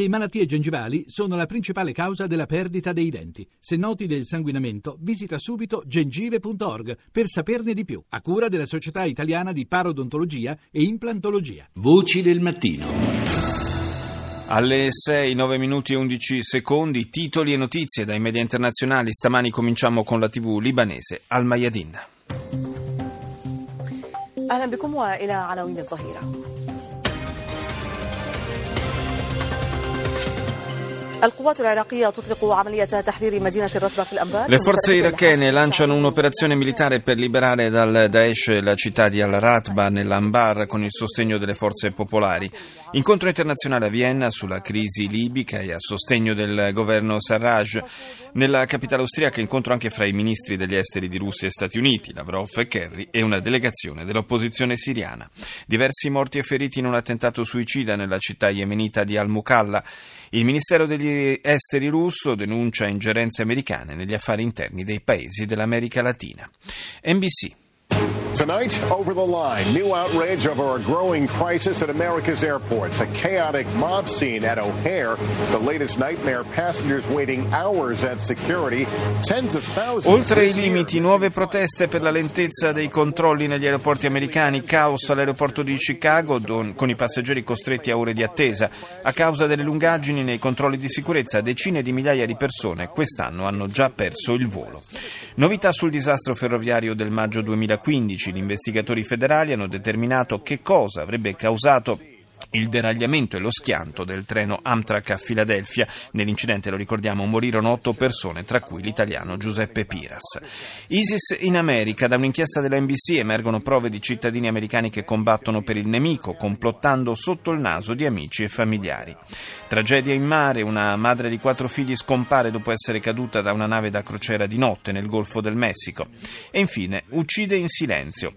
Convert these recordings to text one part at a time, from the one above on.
Le malattie gengivali sono la principale causa della perdita dei denti. Se noti del sanguinamento, visita subito gengive.org per saperne di più, a cura della Società Italiana di Parodontologia e Implantologia. Voci del mattino. Alle 6, 9 minuti e 11 secondi, titoli e notizie dai media internazionali. Stamani cominciamo con la TV libanese Al Mayadin. Le forze irachene lanciano un'operazione militare per liberare dal Daesh la città di Al-Ratba nell'Anbar con il sostegno delle forze popolari. Incontro internazionale a Vienna sulla crisi libica e a sostegno del governo Sarraj. Nella capitale austriaca incontro anche fra i ministri degli esteri di Russia e Stati Uniti, Lavrov e Kerry e una delegazione dell'opposizione siriana. Diversi morti e feriti in un attentato suicida nella città yemenita di Al-Mukalla. Il Ministero degli Esteri russo denuncia ingerenze americane negli affari interni dei paesi dell'America Latina. NBC. Tonight, over the line, new outrage over a growing crisis at America's airports. A chaotic mob scene at O'Hare. The latest nightmare, passengers waiting hours at security. Tens of thousands. Oltre i limiti, nuove proteste per la lentezza dei controlli negli aeroporti americani, caos all'aeroporto di Chicago don, con i passeggeri costretti a ore di attesa. A causa delle lungaggini nei controlli di sicurezza, decine di migliaia di persone quest'anno hanno già perso il volo. Novità sul disastro ferroviario del maggio 2015. Gli investigatori federali hanno determinato che cosa avrebbe causato il deragliamento e lo schianto del treno Amtrak a Filadelfia. Nell'incidente, lo ricordiamo, morirono otto persone, tra cui l'italiano Giuseppe Piras. ISIS in America. Da un'inchiesta della NBC emergono prove di cittadini americani che combattono per il nemico, complottando sotto il naso di amici e familiari. Tragedia in mare. Una madre di quattro figli scompare dopo essere caduta da una nave da crociera di notte nel Golfo del Messico. E infine, uccide in silenzio.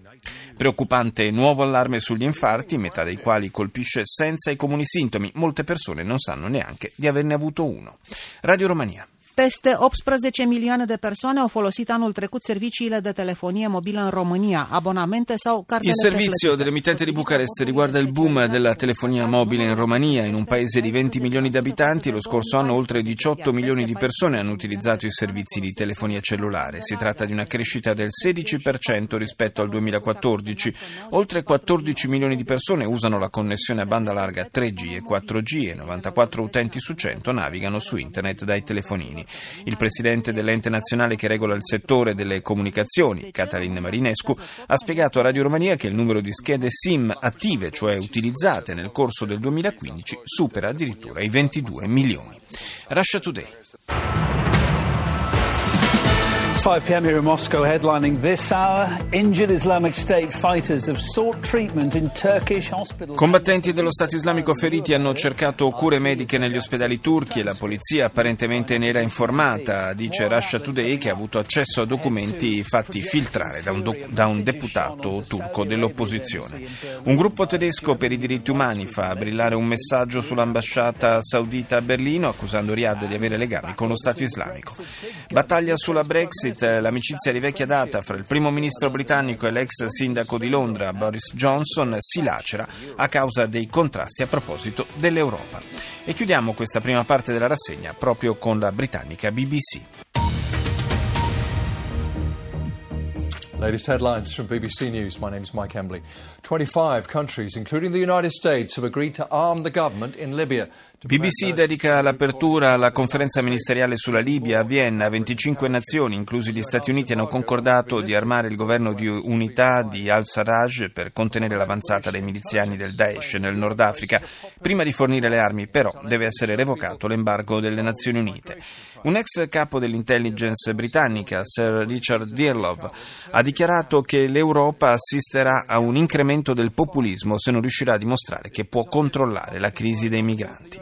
Preoccupante nuovo allarme sugli infarti, metà dei quali colpisce senza i comuni sintomi. Molte persone non sanno neanche di averne avuto uno. Radio Romania. Peste 18 milioane de persoane au folosit anul trecut serviciile de telefonie mobilă în România, abonamente sau cartele Il servizio dell'emittente di Bucarest riguarda il boom della telefonia mobile in Romania. In un paese di 20 milioni di abitanti, lo scorso anno oltre 18 milioni di persone hanno utilizzato i servizi di telefonia cellulare. Si tratta di una crescita del 16% rispetto al 2014. Oltre 14 milioni di persone usano la connessione a banda larga 3G e 4G e 94 utenti su 100 navigano su internet dai telefonini. Il presidente dell'ente nazionale che regola il settore delle comunicazioni, Catalin Marinescu, ha spiegato a Radio Romania che il numero di schede SIM attive, cioè utilizzate nel corso del 2015, supera addirittura i 22 milioni. Russia Today. 5 p.m. here in Moscow, headlining this hour. Injured Islamic State fighters have sought treatment in Turkish hospitals. Combattenti dello Stato islamico feriti hanno cercato cure mediche negli ospedali turchi e la polizia apparentemente ne era informata, dice Russia Today, che ha avuto accesso a documenti fatti filtrare da un, doc- da un deputato turco dell'opposizione. Un gruppo tedesco per i diritti umani fa brillare un messaggio sull'ambasciata saudita a Berlino accusando Riyadh di avere legami con lo Stato islamico. Battaglia sulla Brexit l'amicizia di vecchia data fra il primo ministro britannico e l'ex sindaco di Londra, Boris Johnson, si lacera a causa dei contrasti a proposito dell'Europa. E chiudiamo questa prima parte della rassegna proprio con la britannica BBC. Latest headlines from BBC News. My name is Mike Embley. 25 countries, including the United States, have agreed to arm the government in Libya. BBC dedica l'apertura alla conferenza ministeriale sulla Libia a Vienna. 25 nazioni, inclusi gli Stati Uniti, hanno concordato di armare il governo di unità di al-Sarraj per contenere l'avanzata dei miliziani del Daesh nel Nord Africa. Prima di fornire le armi, però, deve essere revocato l'embargo delle Nazioni Unite. Un ex capo dell'intelligence britannica, Sir Richard Dearlove, ha dichiarato che l'Europa assisterà a un incremento del populismo se non riuscirà a dimostrare che può controllare la crisi dei migranti.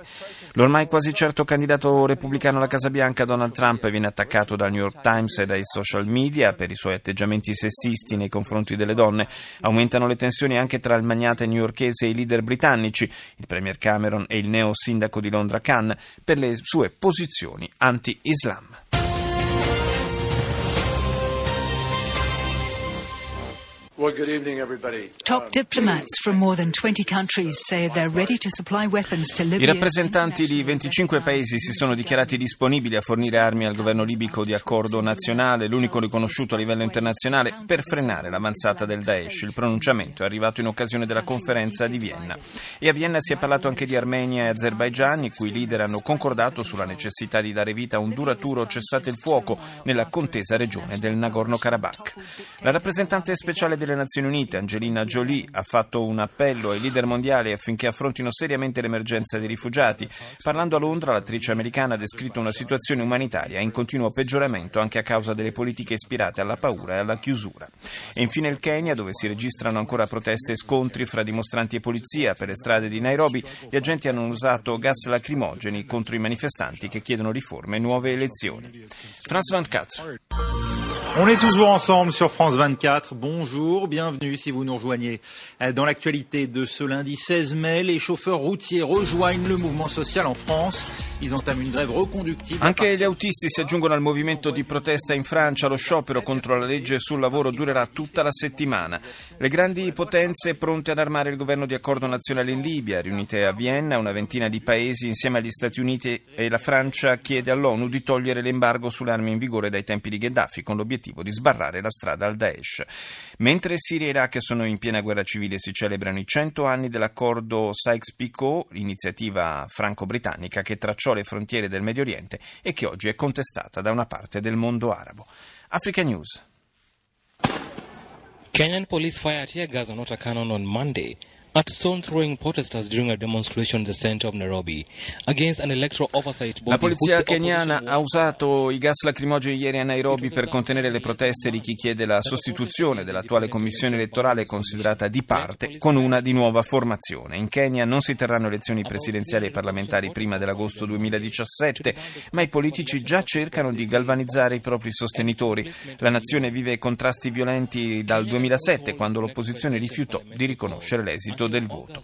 L'ormai quasi certo candidato repubblicano alla Casa Bianca Donald Trump viene attaccato dal New York Times e dai social media per i suoi atteggiamenti sessisti nei confronti delle donne. Aumentano le tensioni anche tra il magnate newyorkese e i leader britannici, il premier Cameron e il neo sindaco di Londra Khan, per le sue posizioni anti-Islam. Well, good evening, everybody. Top diplomats from more than 20 countries say they're ready to supply weapons to I Libya. rappresentanti di 25 paesi si sono dichiarati disponibili a fornire armi al governo libico di accordo nazionale, l'unico riconosciuto a livello internazionale, per frenare l'avanzata del Daesh. Il pronunciamento è arrivato in occasione della conferenza di Vienna. E a Vienna si è parlato anche di Armenia e Azerbaigian, i cui leader hanno concordato sulla necessità di dare vita a un duraturo cessate il fuoco nella contesa regione del Nagorno-Karabakh. La rappresentante speciale delle Nazioni Unite, Angelina Jolie, ha fatto un appello ai leader mondiali affinché affrontino seriamente l'emergenza dei rifugiati. Parlando a Londra, l'attrice americana ha descritto una situazione umanitaria in continuo peggioramento anche a causa delle politiche ispirate alla paura e alla chiusura. E infine il Kenya, dove si registrano ancora proteste e scontri fra dimostranti e polizia per le strade di Nairobi, gli agenti hanno usato gas lacrimogeni contro i manifestanti che chiedono riforme e nuove elezioni. France 24. On est toujours ensemble sur France 24. Bonjour, bienvenue si vous nous rejoignez. Euh, Dans l'actualité de ce lundi 16 mai, les chauffeurs routiers rejoignent le mouvement social en France. Ils entament une grève reconductible. Anche gli autisti si aggiungono al movimento di protesta in Francia. Lo sciopero contro la legge sul lavoro durerà tutta la settimana. Le grandi potenze pronte ad armare il governo di accordo nazionale in Libia, riunite a Vienna, una ventina di paesi insieme agli Stati Uniti e la Francia chiede all'ONU di togliere l'embargo sulle armi in vigore dai tempi di Gheddafi con l'obiettivo di sbarrare la strada al Daesh. Mentre Siria e Iraq sono in piena guerra civile si celebrano i 100 anni dell'accordo Sykes-Picot, iniziativa franco-britannica che tracciò le frontiere del Medio Oriente e che oggi è contestata da una parte del mondo arabo. Africa News. Kenyan police fired tear gas on Otta Cannon on Monday at stone-throwing protesters during a demonstration in the center of Nairobi against an electoral oversight body. La polizia keniana ha usato i gas lacrimogeni ieri a Nairobi per contenere le proteste di chi chiede la sostituzione dell'attuale commissione elettorale considerata di parte con una di nuova formazione. In Kenya non si terranno elezioni presidenziali e parlamentari prima dell'agosto 2017, ma i politici già cercano di galvanizzare i propri sostenitori. La nazione vive contrasti violenti dal 2007 quando l'opposizione rifiutò di riconoscere l'esito del voto.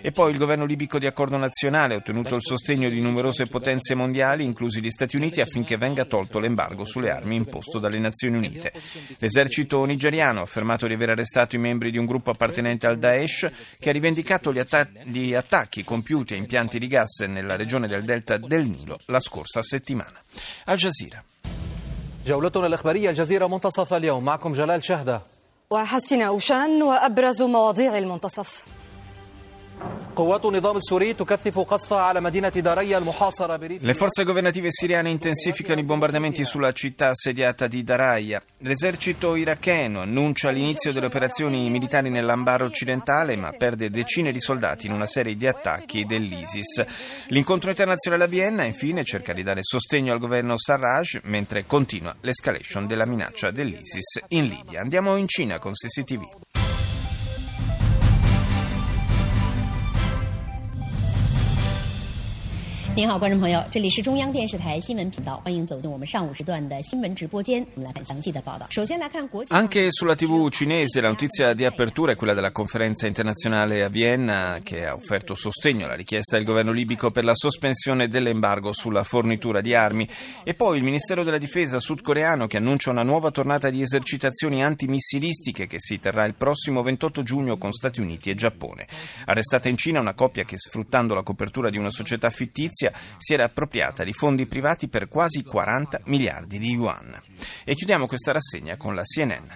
E poi il governo libico di accordo nazionale ha ottenuto il sostegno di numerose potenze mondiali, inclusi gli Stati Uniti, affinché venga tolto l'embargo sulle armi imposto dalle Nazioni Unite. L'esercito nigeriano ha affermato di aver arrestato i membri di un gruppo appartenente al Daesh che ha rivendicato gli, atta- gli attacchi compiuti a impianti di gas nella regione del delta del Nilo la scorsa settimana. Al Jazeera. جولتنا الإخبارية الجزيرة منتصف اليوم معكم جلال شهدة وحسن أوشان وأبرز مواضيع المنتصف le forze governative siriane intensificano i bombardamenti sulla città assediata di Daraya. L'esercito iracheno annuncia l'inizio delle operazioni militari nell'Ambar occidentale, ma perde decine di soldati in una serie di attacchi dell'ISIS. L'incontro internazionale a Vienna, infine, cerca di dare sostegno al governo Sarraj, mentre continua l'escalation della minaccia dell'ISIS in Libia. Andiamo in Cina con CCTV. 您好，观众朋友，这里是中央电视台新闻频道，欢迎走进我们上午时段的新闻直播间。我们来看详细的报道。首先来看国际。 Anche sulla TV cinese la notizia di apertura è quella della conferenza internazionale a Vienna che ha offerto sostegno alla richiesta del governo libico per la sospensione dell'embargo sulla fornitura di armi e poi il Ministero della Difesa sudcoreano che annuncia una nuova tornata di esercitazioni antimissilistiche che si terrà il prossimo 28 giugno con Stati Uniti e Giappone. Arrestata in Cina una coppia che sfruttando la copertura di una società fittizia si era appropriata di fondi privati per quasi 40 miliardi di yuan. E chiudiamo questa rassegna con la CNN.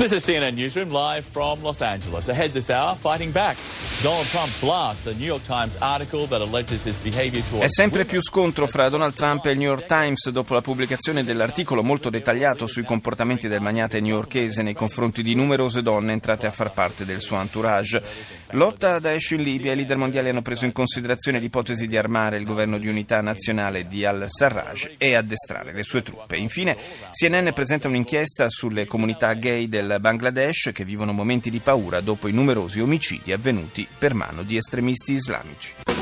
This is CNN Newsroom live from Los Angeles. Ahead this hour, fighting back. Donald Trump blasts a New York Times article that alleges his behavior towards È sempre più scontro fra Donald Trump e il New York Times dopo la pubblicazione dell'articolo molto dettagliato sui comportamenti del magnate newyorkese nei confronti di numerose donne entrate a far parte del suo entourage. Lotta a Daesh in Libia, i leader mondiali hanno preso in considerazione l'ipotesi di armare il governo di unità nazionale di al-Sarraj e addestrare le sue truppe. Infine, CNN presenta un'inchiesta sulle comunità gay Bangladesh che vivono momenti di paura dopo i numerosi omicidi avvenuti per mano di estremisti islamici.